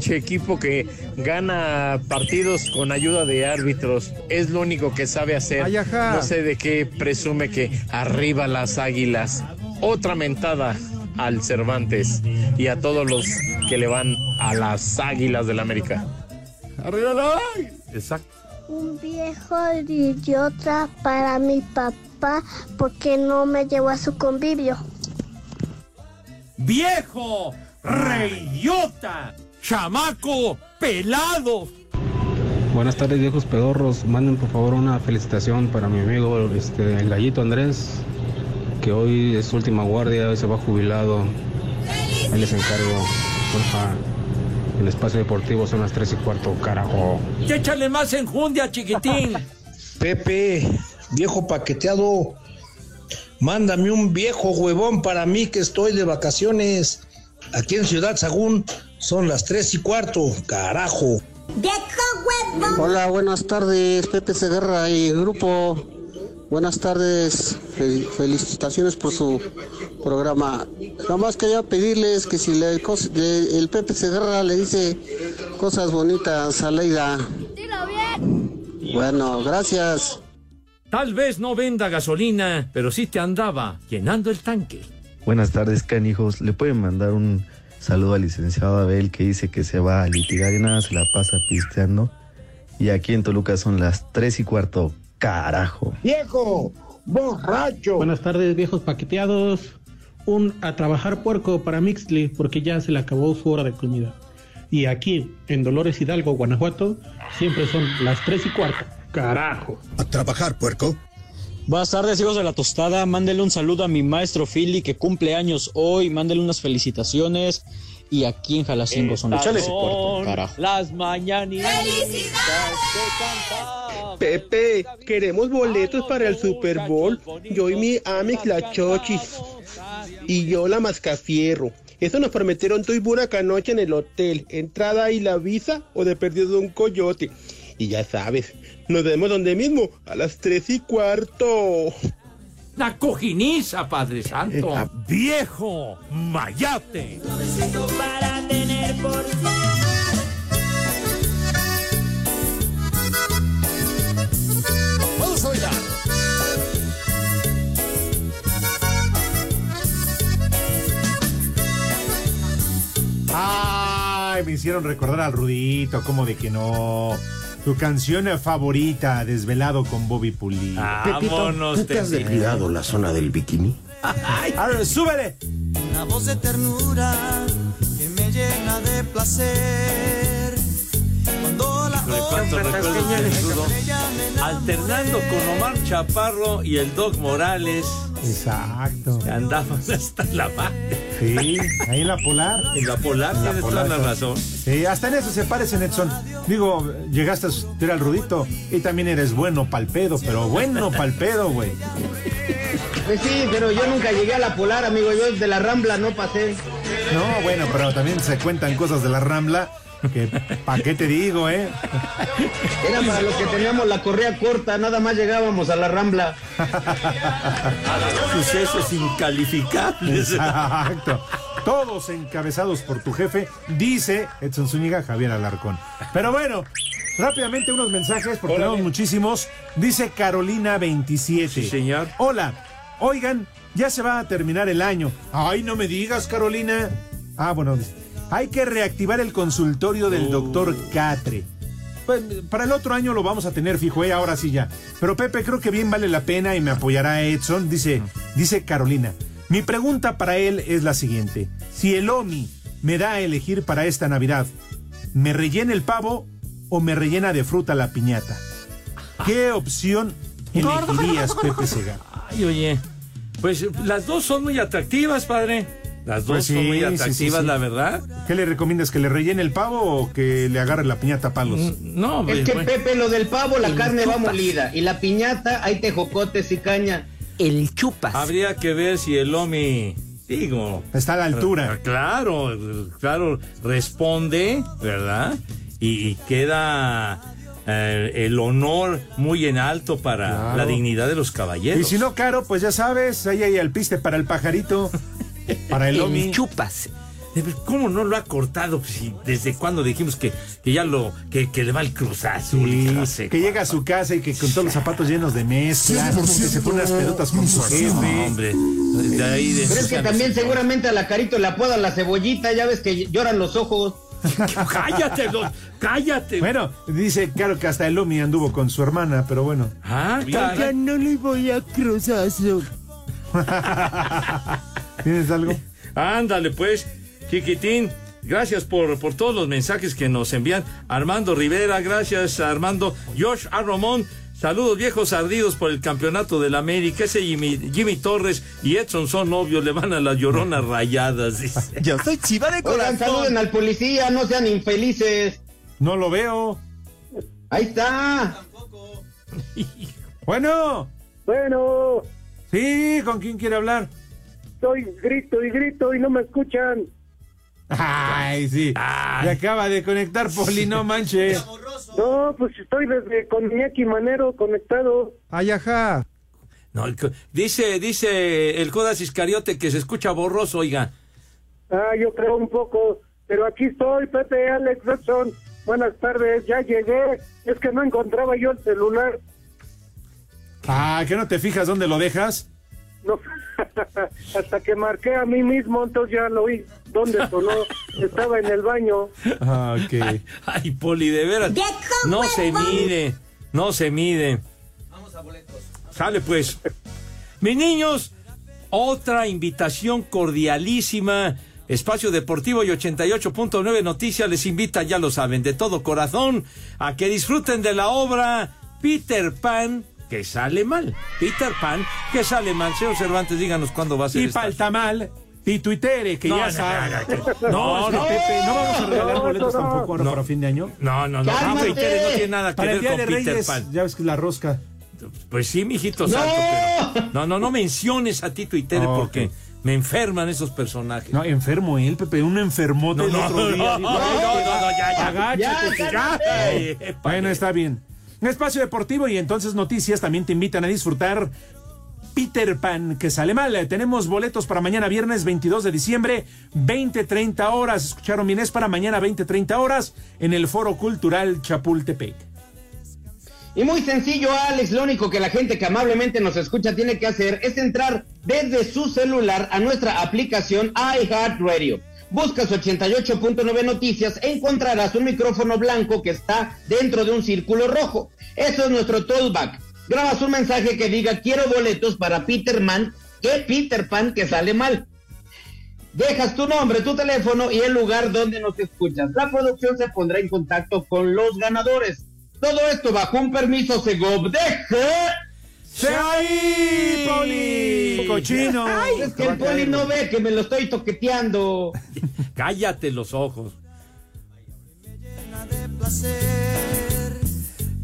Speaker 33: Che equipo que gana partidos con ayuda de árbitros. Es lo único que sabe hacer. No sé de qué presume que arriba las águilas. Otra mentada al Cervantes y a todos los que le van a las águilas del América. ¡Arriba la
Speaker 8: Exacto.
Speaker 5: Un viejo idiota para mi papá porque no me llevó a su convivio.
Speaker 8: ¡Viejo! ¡Reyota! ¡Chamaco! ¡Pelado!
Speaker 15: Buenas tardes, viejos pedorros. Manden por favor una felicitación para mi amigo este, el gallito Andrés, que hoy es su última guardia, hoy se va jubilado. Ahí les encargo, porfa. El espacio deportivo son las 3 y cuarto, carajo.
Speaker 8: Échale más enjundia, chiquitín.
Speaker 21: Pepe, viejo paqueteado, mándame un viejo huevón para mí que estoy de vacaciones. Aquí en Ciudad Sagún son las 3 y cuarto, carajo.
Speaker 5: ¡Viejo huevón!
Speaker 11: Hola, buenas tardes, Pepe Segarra y grupo. Buenas tardes, Fel felicitaciones por su programa. Nada más quería pedirles que si le, le, el Pepe Segarra le dice cosas bonitas a Leida. Bueno, gracias.
Speaker 8: Tal vez no venda gasolina, pero sí te andaba llenando el tanque.
Speaker 34: Buenas tardes, canijos. ¿Le pueden mandar un saludo al licenciado Abel que dice que se va a litigar y nada se la pasa pisteando? Y aquí en Toluca son las tres y cuarto. Carajo.
Speaker 21: Viejo, borracho.
Speaker 27: Buenas tardes, viejos paqueteados. Un a trabajar puerco para Mixley porque ya se le acabó su hora de comida. Y aquí, en Dolores Hidalgo, Guanajuato, siempre son las tres y cuarto. Carajo.
Speaker 21: A trabajar, puerco.
Speaker 35: Buenas tardes, hijos de la tostada. Mándele un saludo a mi maestro Philly que cumple años hoy. Mándele unas felicitaciones. Y aquí en Jalacingo son los chales y cuarto, carajo.
Speaker 24: Las mañanitas
Speaker 36: Pepe, queremos boletos para el Super Bowl. Yo y mi Amix la Chochis. Y yo la Mascafierro. Eso nos prometieron tú y Buracanoche en el hotel. Entrada y la visa o de perdido de un coyote. Y ya sabes, nos vemos donde mismo, a las tres y cuarto.
Speaker 8: La cojiniza, Padre Santo.
Speaker 36: Eh,
Speaker 8: Viejo mayate.
Speaker 37: para tener por
Speaker 8: Vamos a bailar.
Speaker 9: Ay, me hicieron recordar al Rudito, como de que no. Tu canción favorita, Desvelado con Bobby Pulido.
Speaker 8: Vámonos,
Speaker 38: ¿Tú te has descuidado la zona del bikini?
Speaker 9: Ahora, súbele.
Speaker 37: Una voz de ternura que me llena de placer. Cuando la
Speaker 8: Híjole, recuerdos. Alternando con Omar Chaparro y el Doc Morales.
Speaker 9: Exacto.
Speaker 8: Andaban hasta la madre.
Speaker 9: Sí, ahí en la polar.
Speaker 8: En la polar
Speaker 9: En la
Speaker 8: tienes
Speaker 9: polar,
Speaker 8: toda la razón.
Speaker 9: Sí, hasta en eso se parecen, Edson. Digo, llegaste a sustituir al Rudito y también eres bueno palpedo, pero bueno palpedo, güey.
Speaker 11: Pues sí, pero yo nunca llegué a la polar, amigo. Yo de la Rambla no pasé.
Speaker 9: No, bueno, pero también se cuentan cosas de la Rambla que, ¿pa' qué te digo, eh?
Speaker 11: Era para los que teníamos la correa corta, nada más llegábamos a la Rambla.
Speaker 8: Sucesos incalificables.
Speaker 9: Exacto. Todos encabezados por tu jefe, dice Edson Zúñiga, Javier Alarcón. Pero bueno, rápidamente unos mensajes, porque tenemos muchísimos. Dice Carolina 27.
Speaker 8: Sí, señor.
Speaker 9: Hola, oigan, ya se va a terminar el año. Ay, no me digas, Carolina. Ah, bueno, hay que reactivar el consultorio del doctor Catre. Pues, para el otro año lo vamos a tener fijo, ¿eh? ahora sí ya. Pero Pepe, creo que bien vale la pena y me apoyará Edson, dice, dice Carolina. Mi pregunta para él es la siguiente. Si el OMI me da a elegir para esta Navidad, ¿me rellena el pavo o me rellena de fruta la piñata? ¿Qué opción elegirías, Pepe Segar?
Speaker 8: Ay, oye. Pues las dos son muy atractivas, padre. Las dos
Speaker 9: Pues sí,
Speaker 8: son muy
Speaker 9: sí, sí,
Speaker 8: atractivas,
Speaker 9: sí.
Speaker 8: la verdad.
Speaker 9: ¿Qué le recomiendas? ¿Que le rellene el pavo o que le agarre la piñata a palos?
Speaker 8: No,
Speaker 11: Es que
Speaker 8: bueno.
Speaker 11: Pepe, lo del pavo, la
Speaker 8: El
Speaker 11: carne va molida. Y la piñata, hay tejocotes y caña.
Speaker 35: El chupas.
Speaker 8: Habría que ver si el Omi, digo...
Speaker 9: Está a la altura.
Speaker 8: Claro, claro, responde, ¿verdad? Y, y queda eh, el honor muy en alto para
Speaker 9: Claro.
Speaker 8: la dignidad de los caballeros.
Speaker 9: Y si no, Caro, pues ya sabes, ahí hay el piste para el pajarito, para el Omi.
Speaker 35: chupas.
Speaker 8: ¿Cómo no lo ha cortado? Pues, si ¿Desde cuándo dijimos que, que ya lo, que, que le va el cruzazo?
Speaker 9: Sí, que llega a su casa y que con todos los zapatos llenos de mezcla, que se pone las pelotas con su jefe.
Speaker 8: hombre, de ahí de
Speaker 11: Pero es que también seguramente a la carito le apodan la cebollita, ya ves que lloran los ojos.
Speaker 8: cállate, cállate.
Speaker 9: Bueno, dice, claro que hasta el Omi anduvo con su hermana, pero bueno.
Speaker 8: Ah,
Speaker 35: Ya no le voy a cruzazo.
Speaker 9: ¿Tienes algo?
Speaker 8: Ándale, pues, chiquitín. Gracias por, por todos los mensajes que nos envían. Armando Rivera, gracias Armando. Josh Arromón, saludos viejos ardidos por el campeonato del América. Ese Jimmy, Jimmy Torres y Edson son novios, le van a las lloronas rayadas. dice.
Speaker 35: Yo soy chiva de
Speaker 11: Oigan, saluden al policía, no sean infelices.
Speaker 9: No lo veo.
Speaker 11: Ahí está.
Speaker 9: Bueno.
Speaker 36: Bueno,
Speaker 9: Sí, ¿con quién quiere hablar?
Speaker 36: Estoy grito y grito y no me escuchan.
Speaker 9: Ay, sí. Se acaba de conectar Poli, no manche.
Speaker 36: No, pues estoy desde con Iñaki Manero conectado.
Speaker 9: Ay, ajá.
Speaker 8: No, el co- dice, dice el Judas Iscariote que se escucha borroso, oiga.
Speaker 36: Ah, yo creo un poco, pero aquí estoy, Pepe, Alex, Edson. Buenas tardes, ya llegué. Es que no encontraba yo el celular.
Speaker 9: Ah, ¿que no te fijas dónde lo dejas?
Speaker 36: No, hasta que marqué a mí mismo, entonces ya lo vi. ¿Dónde sonó? Estaba en el baño.
Speaker 9: Ah, ok.
Speaker 8: Ay, Poli, de veras. No se mide, no se mide. Sale pues. Mis niños, otra invitación cordialísima. Espacio Deportivo y 88.9 Noticias les invita, ya lo saben, de todo corazón, a que disfruten de la obra Peter Pan, que sale mal. Peter Pan, que sale mal. Señor Cervantes, díganos cuándo va a ser
Speaker 9: Y
Speaker 8: esta-
Speaker 9: falta mal. Y tuitere, que
Speaker 8: No,
Speaker 9: ya
Speaker 8: no,
Speaker 9: sabe.
Speaker 8: no, no,
Speaker 9: No,
Speaker 8: no,
Speaker 9: no,
Speaker 8: no.
Speaker 9: Pepe, no vamos a regalar
Speaker 36: No,
Speaker 9: boletos
Speaker 36: no, no.
Speaker 9: tampoco ahora
Speaker 8: No.
Speaker 9: para fin de año.
Speaker 8: No, no, no. No, Peter no tiene nada que
Speaker 9: Para el
Speaker 8: ver
Speaker 9: Día
Speaker 8: con
Speaker 9: de
Speaker 8: Peter
Speaker 9: Reyes,
Speaker 8: Pan.
Speaker 9: ya ves que es la rosca.
Speaker 8: Pues sí, mijito
Speaker 11: ¡No!
Speaker 8: santo, pero no, no, no menciones a ti Twitter
Speaker 9: Ok.
Speaker 8: porque Me enferman esos personajes.
Speaker 9: No, enfermo él, Pepe, un enfermote el otro día.
Speaker 8: no, no, no, ya, ya.
Speaker 9: Agáchate,
Speaker 8: Ya,
Speaker 9: ya.
Speaker 8: ya.
Speaker 9: Bueno, está bien. Espacio Deportivo y entonces noticias también te invitan a disfrutar Peter Pan, que sale mal. Tenemos boletos para mañana viernes 22 de diciembre, 20-30 horas. Escucharon bien, es para mañana 20-30 horas en el Foro Cultural Chapultepec.
Speaker 11: Y muy sencillo, Alex, lo único que la gente que amablemente nos escucha tiene que hacer es entrar desde su celular a nuestra aplicación iHeartRadio. Buscas 88.9 Noticias encontrarás un micrófono blanco que está dentro de un círculo rojo. Eso es nuestro tollback. Grabas un mensaje que diga quiero boletos para Peter Man, que Peter Pan que sale mal. Dejas tu nombre, tu teléfono y el lugar donde nos escuchas. La producción se pondrá en contacto con los ganadores. Todo esto bajo un permiso Segov de
Speaker 9: ¡Se ahí, Poli! ¡Cochino!
Speaker 11: Ay, es que el Poli no ve que me lo estoy toqueteando.
Speaker 8: Cállate los ojos.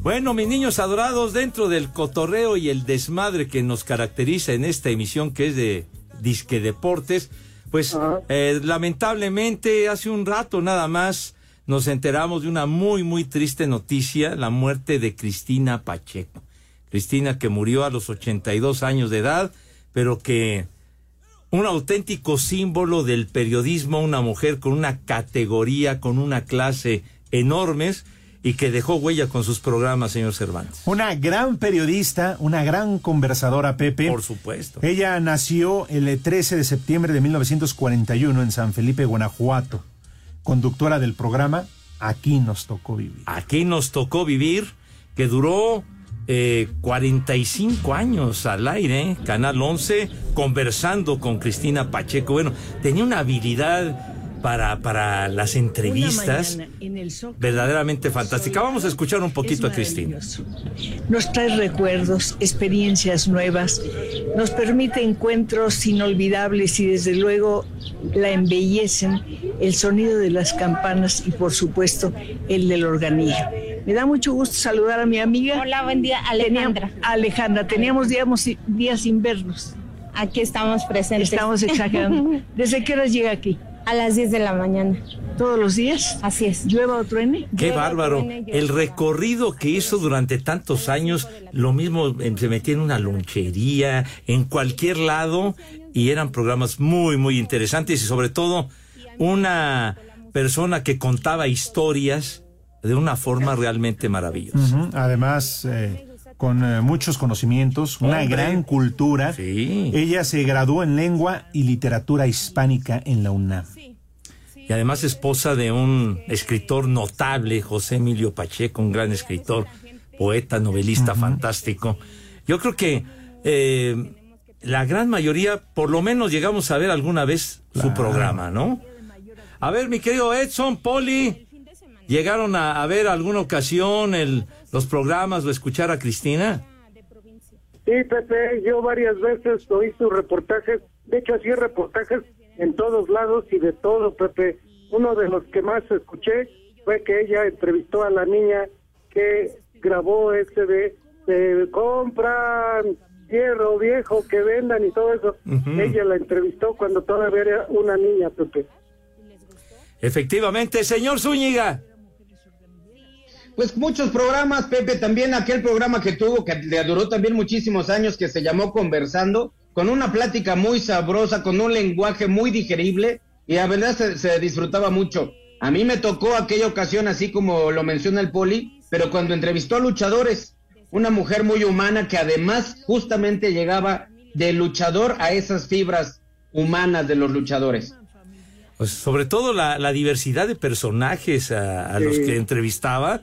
Speaker 8: Bueno, mis niños adorados, dentro del cotorreo y el desmadre que nos caracteriza en esta emisión que es de Disque Deportes, pues eh, lamentablemente hace un rato nada más nos enteramos de una muy, muy triste noticia, la muerte de Cristina Pacheco. Cristina que murió a los 82 años de edad, pero que un auténtico símbolo del periodismo, una mujer con una categoría, con una clase enormes y que dejó huella con sus programas, señor Cervantes.
Speaker 9: Una gran periodista, una gran conversadora, Pepe.
Speaker 8: Por supuesto.
Speaker 9: Ella nació el 13 de septiembre de 1941 en San Felipe, Guanajuato. Conductora del programa Aquí nos tocó vivir.
Speaker 8: Aquí nos tocó vivir, que duró eh, 45 años al aire, Canal 11, conversando con Cristina Pacheco. Bueno, tenía una habilidad para, para las entrevistas verdaderamente fantástica. Vamos a escuchar un poquito a Cristina.
Speaker 39: Nos trae recuerdos, experiencias nuevas, nos permite encuentros inolvidables y desde luego la embellecen el sonido de las campanas y por supuesto el del organillo. Me da mucho gusto saludar a mi amiga.
Speaker 40: Hola, buen día, Alejandra.
Speaker 39: Tenía- Alejandra, teníamos digamos, días sin vernos.
Speaker 40: Aquí estamos presentes.
Speaker 39: Estamos exagerando. ¿Desde qué hora llega aquí?
Speaker 40: A las 10 de la mañana.
Speaker 39: ¿Todos los días?
Speaker 40: Así es.
Speaker 39: ¿Llueva o truene?
Speaker 8: Qué bárbaro. El recorrido que hizo durante tantos años, lo mismo eh, se metía en una lonchería, en cualquier lado, y eran programas muy, muy interesantes y sobre todo una persona que contaba historias de una forma realmente maravillosa.
Speaker 9: Además, eh, con eh, muchos conocimientos, una
Speaker 8: Hombre.
Speaker 9: gran cultura. Ella se graduó en lengua y literatura hispánica en la UNAM.
Speaker 8: Y además esposa de un escritor notable, José Emilio Pacheco, un gran escritor, poeta, novelista fantástico. Yo creo que eh, la gran mayoría, por lo menos llegamos a ver alguna vez su programa, ¿no? A ver, mi querido Edson, Poli, ¿llegaron a, a ver alguna ocasión el, los programas o escuchar a Cristina?
Speaker 41: Sí, Pepe, yo varias veces oí sus reportajes, de hecho hacía reportajes en todos lados y de todo, Pepe. Uno de los que más escuché fue que ella entrevistó a la niña que grabó ese de, de compran hierro viejo que vendan y todo eso. Ella la entrevistó cuando todavía era una niña, Pepe.
Speaker 8: Efectivamente, señor Zúñiga.
Speaker 11: Pues muchos programas, Pepe, también aquel programa que tuvo, que le duró también muchísimos años, que se llamó Conversando, con una plática muy sabrosa, con un lenguaje muy digerible, y la verdad se, se disfrutaba mucho. A mí me tocó aquella ocasión, así como lo menciona el Poli, pero cuando entrevistó a luchadores, una mujer muy humana que además justamente llegaba de luchador a esas fibras humanas de los luchadores.
Speaker 8: Pues sobre todo la, la diversidad de personajes a, a los que entrevistaba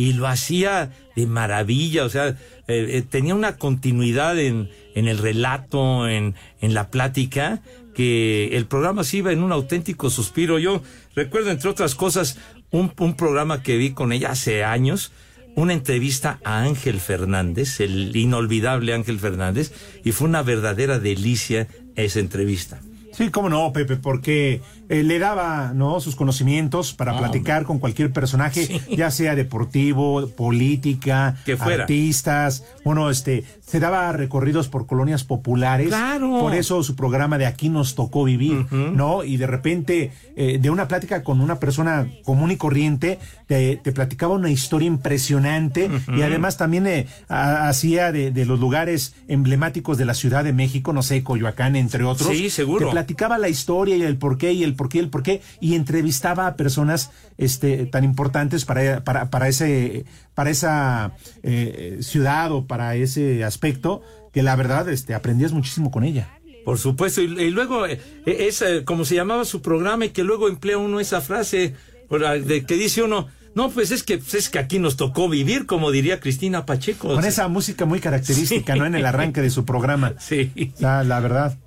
Speaker 8: y lo hacía de maravilla, o sea, eh, eh, tenía una continuidad en, en el relato, en, en la plática, que el programa se iba en un auténtico suspiro. Yo recuerdo, entre otras cosas, un, un programa que vi con ella hace años, una entrevista a Ángel Fernández, el inolvidable Ángel Fernández, y fue una verdadera delicia esa entrevista.
Speaker 9: Sí, cómo no, Pepe, porque eh, le daba no sus conocimientos para
Speaker 8: No,
Speaker 9: platicar con cualquier personaje,
Speaker 8: Sí.
Speaker 9: ya sea deportivo, política,
Speaker 8: Que fuera.
Speaker 9: artistas. Bueno, este, se daba recorridos por colonias populares.
Speaker 8: Claro.
Speaker 9: Por eso su programa de Aquí nos tocó vivir, ¿no? Y de repente, eh, de una plática con una persona común y corriente, te, te platicaba una historia impresionante y además también eh, ha- hacía de, de los lugares emblemáticos de la Ciudad de México, no sé, Coyoacán, entre otros.
Speaker 8: Sí, seguro.
Speaker 9: Te platicaba la historia y el porqué y el porqué y el porqué y entrevistaba a personas este, tan importantes para, para, para, ese, para esa eh, ciudad o para ese aspecto que la verdad este, aprendías muchísimo con ella.
Speaker 8: Por supuesto, y, y luego eh, es eh, como se llamaba su programa y que luego emplea uno esa frase por de que dice uno, no, pues es que pues es que aquí nos tocó vivir, como diría Cristina Pacheco.
Speaker 9: Con esa música muy característica, ¿no? En el arranque de su programa.
Speaker 8: Sí.
Speaker 9: La, la verdad.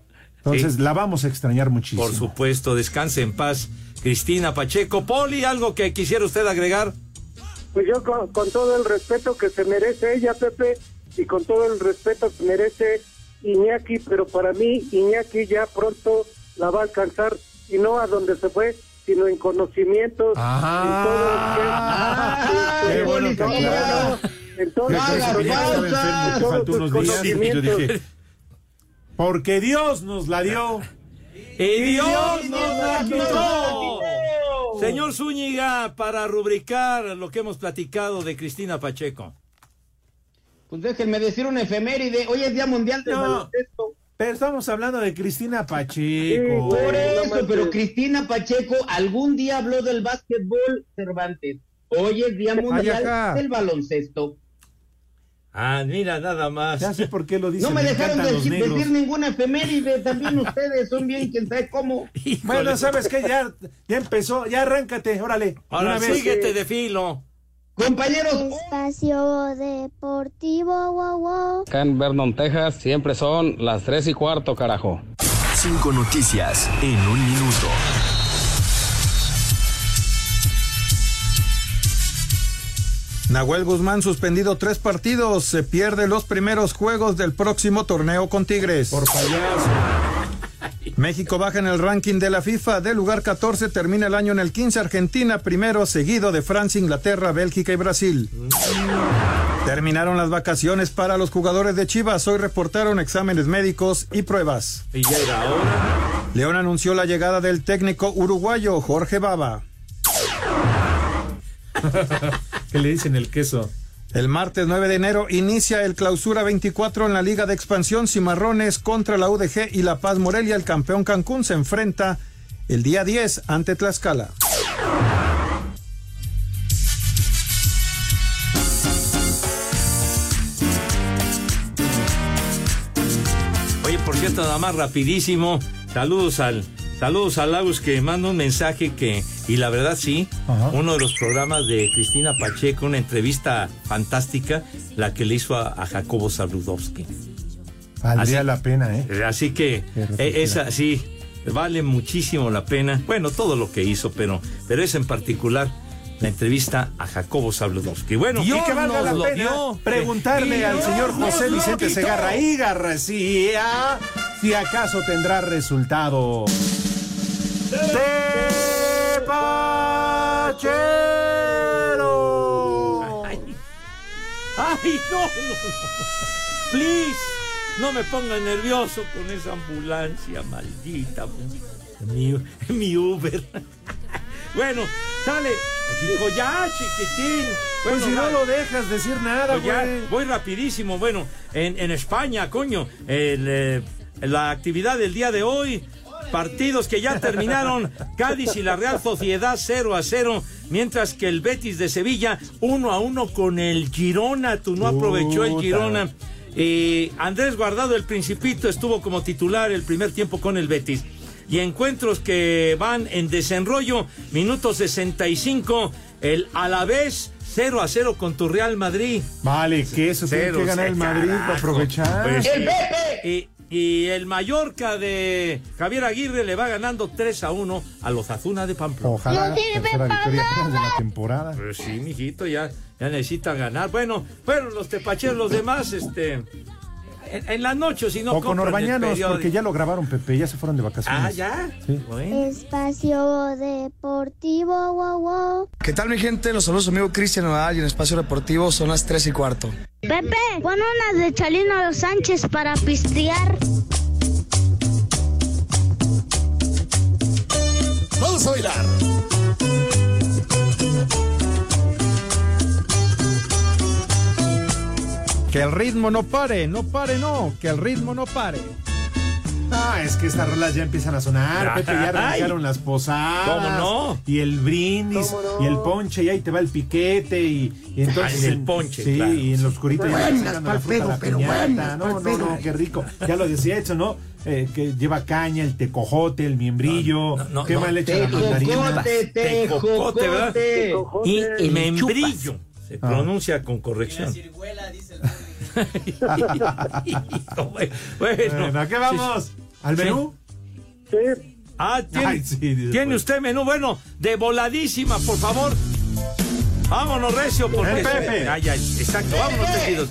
Speaker 9: Entonces
Speaker 8: Sí.
Speaker 9: la vamos a extrañar muchísimo.
Speaker 8: Por supuesto, descanse en paz, Cristina Pacheco. Poli, algo que quisiera usted agregar.
Speaker 41: Pues yo con, con todo el respeto que se merece ella, Pepe, y con todo el respeto que merece Iñaki, pero para mí Iñaki ya pronto la va a alcanzar, y no a donde se fue, sino en conocimientos,
Speaker 9: Ah.
Speaker 41: en todo en
Speaker 9: que
Speaker 41: en en todos sus conocimientos.
Speaker 9: Porque Dios nos la dio.
Speaker 8: ¡Y Dios
Speaker 9: Dios
Speaker 8: nos la quitó! Señor Zúñiga, para rubricar lo que hemos platicado de Cristina Pacheco.
Speaker 11: Pues déjenme decir una efeméride. Hoy es Día Mundial del
Speaker 9: No.
Speaker 11: Baloncesto.
Speaker 9: Pero estamos hablando de Cristina Pacheco.
Speaker 11: Por eso, pero Cristina Pacheco algún día habló del básquetbol Cervantes. Hoy es Día Mundial del Baloncesto.
Speaker 8: Ah, mira, nada más.
Speaker 9: Ya sé por qué lo dice.
Speaker 11: No me dejaron
Speaker 9: los
Speaker 11: decir, ninguna efeméride. También ustedes son bien quien sabe cómo.
Speaker 9: Bueno, ¿sabes qué? Ya, ya empezó. Ya arráncate, órale. de
Speaker 8: Ahora
Speaker 9: una vez.
Speaker 8: síguete de filo.
Speaker 11: Compañeros.
Speaker 5: Espacio Deportivo, wow, wow.
Speaker 15: Acá en Vernon, Texas, siempre son las 3 y cuarto, carajo.
Speaker 42: Cinco noticias en un minuto.
Speaker 12: Nahuel Guzmán suspendido tres partidos, se pierde los primeros juegos del próximo torneo con Tigres.
Speaker 9: Por payaso.
Speaker 12: México baja en el ranking de la FIFA, del lugar 14 termina el año en el 15 Argentina, primero seguido de Francia, Inglaterra, Bélgica y Brasil. Terminaron las vacaciones para los jugadores de Chivas, hoy reportaron exámenes médicos y pruebas.
Speaker 8: Y.
Speaker 12: León anunció la llegada del técnico uruguayo Jorge Baba.
Speaker 9: ¿Qué le dicen el queso?
Speaker 12: El martes 9 de enero inicia el clausura 24 en la Liga de Expansión Cimarrones contra la UDG y La Paz Morelia. El campeón Cancún se enfrenta el día 10 ante Tlaxcala.
Speaker 8: Oye, por cierto, nada más rapidísimo. Saludos al saludos a Lagos que manda un mensaje que y la verdad sí, uno de los programas de Cristina Pacheco, una entrevista fantástica, la que le hizo a, a Jacobo Zabludowski.
Speaker 9: Valdría
Speaker 8: Así-
Speaker 9: la pena, ¿eh?
Speaker 8: Así que eh, esa sí vale muchísimo la pena. Bueno, todo lo que hizo, pero pero es en particular la entrevista a Jacobo Zabludowski. Bueno,
Speaker 9: y que valga la pena
Speaker 8: dio.
Speaker 9: preguntarle al señor José Vicente. Segarra y García si acaso tendrá resultado. ¡Tepachero!
Speaker 8: Ay, no, no, no. Please, no me ponga nervioso con esa ambulancia maldita. Mi, mi Uber. Bueno, sale. Dijo ya, chiquitín.
Speaker 9: Pues
Speaker 8: Bueno,
Speaker 9: si no lo dejas decir nada,
Speaker 8: Pues ya, voy rapidísimo. Bueno, en, en España, coño, el, eh, la actividad del día de hoy, partidos que ya terminaron, Cádiz y la Real Sociedad 0 a 0, mientras que el Betis de Sevilla 1 a 1 con el Girona, tú no aprovechó el. Girona. Eh, Andrés Guardado, el Principito, estuvo como titular el primer tiempo con el Betis. Y encuentros que van en desenrollo, minuto 65, el Alavés 0 a 0 con tu Real Madrid.
Speaker 9: Vale, que eso tiene que ganar el Madrid para aprovechar.
Speaker 8: Pues,
Speaker 11: ¡El. Pepe!
Speaker 8: Y, y el Mallorca de Javier Aguirre le va ganando 3 a 1 a los Azuna de Pamplona.
Speaker 9: Ojalá
Speaker 5: No sirve
Speaker 9: tercera
Speaker 5: para
Speaker 9: victoria apenas de la temporada.
Speaker 8: Pues sí, mijito, ya, ya necesitan ganar. Bueno, fueron los tepacheros, los demás, este. En, en la noche, si no
Speaker 9: o con Orbañanos, porque ya lo grabaron, Pepe, ya se fueron de vacaciones.
Speaker 8: Ah, ya.
Speaker 9: Sí.
Speaker 5: Espacio Deportivo, wow, wow.
Speaker 43: ¿Qué tal mi gente? Los saludos amigo Cristian Nadal y en Espacio Deportivo son las 3 y cuarto.
Speaker 5: Pepe, pon unas de Chalino Sánchez para pistear.
Speaker 42: Vamos a bailar.
Speaker 12: Que el ritmo no pare, no pare, no, que el ritmo no pare.
Speaker 9: Ah, es que estas rolas ya empiezan a sonar, Pepe, ya arrancaron las posadas.
Speaker 8: ¿Cómo no?
Speaker 9: Y el brindis, y el ponche, y ahí te va el piquete, y, y entonces...
Speaker 8: Ah, en el ponche,
Speaker 9: Sí,
Speaker 8: claro.
Speaker 9: y en lo oscurito ya sacando la fruta,
Speaker 8: pedo,
Speaker 9: la
Speaker 8: pero
Speaker 9: piñata.
Speaker 8: buenas,
Speaker 9: No, no, no, qué rico. Ya lo decía eso, ¿no? Eh, que lleva caña, el tecojote, el miembrillo,
Speaker 8: no,
Speaker 9: qué
Speaker 8: no.
Speaker 9: mal hecha la mandarina.
Speaker 8: Tejocote, ¿verdad? Y el membrillo. Se
Speaker 9: Ah.
Speaker 8: pronuncia con corrección. Bueno,
Speaker 9: Bueno, ¿a qué vamos? ¿Al menú?
Speaker 41: Sí.
Speaker 8: Ah, tiene,
Speaker 9: Ay, sí, dice,
Speaker 8: ¿tiene usted menú. Bueno, de voladísima, por favor. Vámonos, Recio, porque.
Speaker 9: Pepe.
Speaker 8: Ay, ay, exacto, vámonos, tejidos.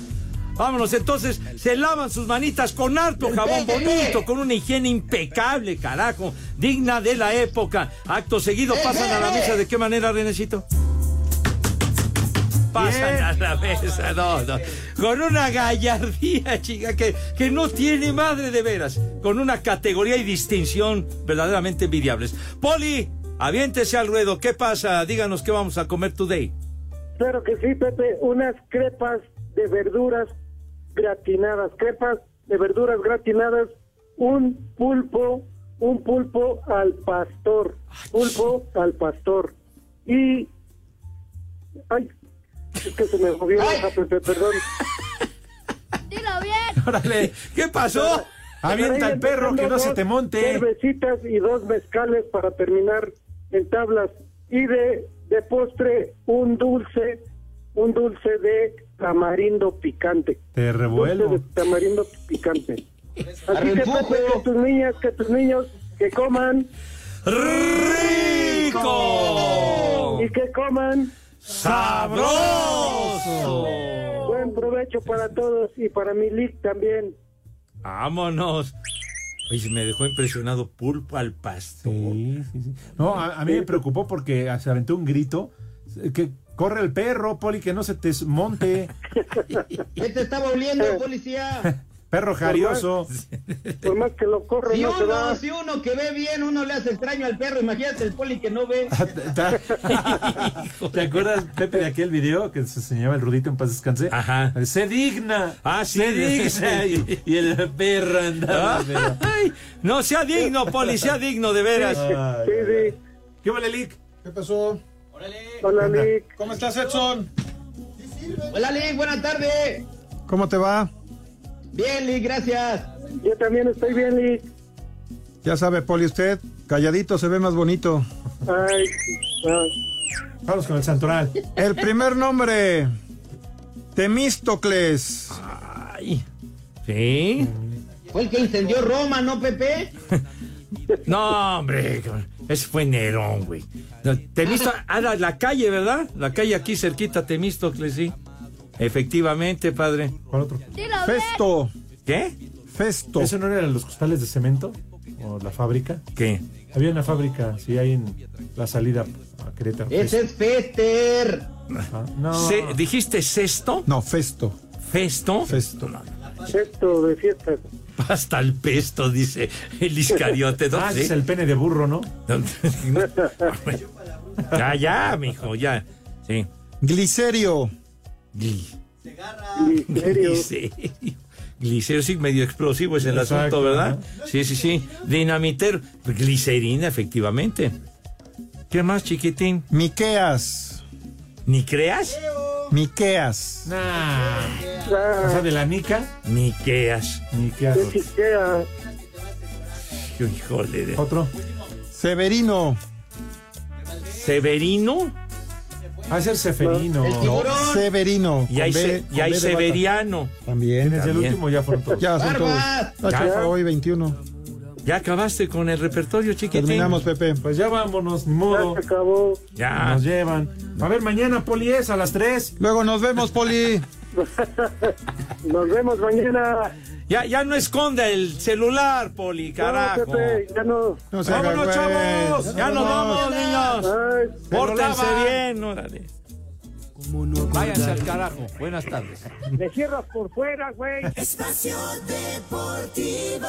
Speaker 8: Vámonos, entonces se lavan sus manitas con harto jabón bonito, con una higiene impecable, carajo, digna de la época. Acto seguido pasan a la mesa. ¿De qué manera, Renecito? Pasan
Speaker 9: Bien.
Speaker 8: a la mesa, no, no. Con una gallardía, chica, que, que no tiene madre de veras. Con una categoría y distinción verdaderamente envidiables. Poli, aviéntese al ruedo. ¿Qué pasa? Díganos qué vamos a comer today.
Speaker 41: Claro que sí, Pepe, unas crepas de verduras gratinadas, crepas de verduras gratinadas, un pulpo, un pulpo al pastor, pulpo al pastor. Y, ay, es que se me movió la hoja, Pepe, perdón.
Speaker 5: Dilo bien.
Speaker 8: Órale, ¿qué pasó?
Speaker 9: Avienta al perro, que no se te monte.
Speaker 41: Cervecitas y dos mezcales para terminar en tablas. Y de, de postre, un dulce, un dulce de tamarindo picante.
Speaker 9: Te revuelvo.
Speaker 41: Dulce de tamarindo picante. Así que. Pepe, que tus niñas, que tus niños, que coman
Speaker 8: ¡Rico!
Speaker 41: y que coman.
Speaker 8: ¡Sabroso!
Speaker 41: Buen provecho para todos y para mi league también.
Speaker 8: Vámonos. Oye, me dejó impresionado pulpo al pastor.
Speaker 9: Sí, sí, sí. No, a, a mí me preocupó porque se aventó un grito. Que corre el perro, Poli, que no se te monte.
Speaker 11: ¿Qué te estaba oliendo, policía?
Speaker 9: Perro jarioso.
Speaker 41: Por más que lo corre,
Speaker 11: Si
Speaker 41: no se
Speaker 11: uno,
Speaker 41: va.
Speaker 11: si uno que ve bien, uno le hace extraño al perro, imagínate el poli que no ve.
Speaker 9: ¿Te acuerdas, Pepe, de aquel video que se enseñaba el Rudito en paz descanse?
Speaker 8: Ajá.
Speaker 9: Se digna.
Speaker 8: Ah, sí.
Speaker 9: Se digna. Y, y el perro andaba. pero-
Speaker 8: Ay, no sea digno, Poli, sea digno de veras.
Speaker 9: Ay,
Speaker 41: Sí, sí.
Speaker 9: ¿Qué vale, Lick?
Speaker 12: ¿Qué pasó?
Speaker 41: Hola, Nick.
Speaker 12: ¿Cómo estás, Edson?
Speaker 11: Hola, Lick, buenas tardes.
Speaker 12: ¿Cómo te va?
Speaker 11: Bien, Lick, gracias.
Speaker 41: Yo también estoy bien, Nick.
Speaker 12: Ya sabe, Poli, usted, calladito se ve más bonito.
Speaker 41: Ay, ay.
Speaker 9: Vamos con el santoral.
Speaker 12: El primer nombre, Temístocles.
Speaker 8: Ay. ¿Sí?
Speaker 11: Fue el que incendió Roma, ¿no, Pepe?
Speaker 8: No, hombre. Ese fue Nerón, güey. No, Temisto, ah, la, la calle, ¿verdad? La calle aquí cerquita, Temístocles, sí. Efectivamente, padre.
Speaker 9: ¿Cuál otro?
Speaker 12: Festo.
Speaker 8: ¿Qué?
Speaker 12: Festo.
Speaker 9: ¿Eso no eran los costales de cemento? ¿O la fábrica?
Speaker 8: ¿Qué?
Speaker 9: Había una fábrica, sí, ahí en la salida a Querétaro.
Speaker 11: Ese es Fester.
Speaker 9: Ah, no.
Speaker 8: Se- ¿Dijiste sexto?
Speaker 12: No, Festo.
Speaker 8: ¿Festo?
Speaker 12: Festo.
Speaker 41: Esto de fiestas.
Speaker 8: Hasta el pesto, dice el Iscariote.
Speaker 9: Ah, es el pene de burro, ¿no?
Speaker 8: ya, ya, mijo, ya. Sí.
Speaker 12: Glicerio.
Speaker 8: Gli-
Speaker 41: Glicerio.
Speaker 8: Glicerio. Sí, medio explosivo es el
Speaker 9: Exacto,
Speaker 8: asunto, ¿verdad? Sí, sí, sí. Dinamiter, glicerina, efectivamente. ¿Qué más, chiquitín?
Speaker 12: Miqueas.
Speaker 8: ¿Ni creas?
Speaker 12: Miqueas.
Speaker 9: Nah. O sea, de la nica,
Speaker 8: Ni creas.
Speaker 9: ni qué
Speaker 41: qué chiquea.
Speaker 8: Híjole. de-
Speaker 9: Otro.
Speaker 12: Severino.
Speaker 8: ¿Severino?
Speaker 9: Va a ser Seferino.
Speaker 11: El
Speaker 12: No,
Speaker 11: tiburón.
Speaker 12: Severino.
Speaker 8: Y hay,
Speaker 12: B-
Speaker 8: y. Severiano.
Speaker 12: También.
Speaker 9: ¿Quién es el último? Ya fueron todos.
Speaker 12: Ya son todos.
Speaker 8: Ya.
Speaker 12: hoy 21.
Speaker 8: ¿Ya acabaste con el repertorio, chiquitín?
Speaker 12: Terminamos, Pepe.
Speaker 9: Pues ya vámonos, ni
Speaker 41: Ya
Speaker 9: modo.
Speaker 41: se acabó.
Speaker 8: Ya.
Speaker 9: Nos llevan. A ver, mañana, Poli, es a las 3.
Speaker 12: Luego nos vemos, Poli.
Speaker 41: Nos vemos mañana.
Speaker 8: Ya, ya no esconda el celular, Poli, carajo.
Speaker 41: No, Pepe, ya no.
Speaker 8: No Vámonos, güey. chavos. Ya nos vamos, niños.
Speaker 41: Ay,
Speaker 8: Pórtense bien, órale. Váyanse al carajo. Buenas tardes.
Speaker 41: Me cierras por fuera, güey.
Speaker 37: Espacio Deportivo.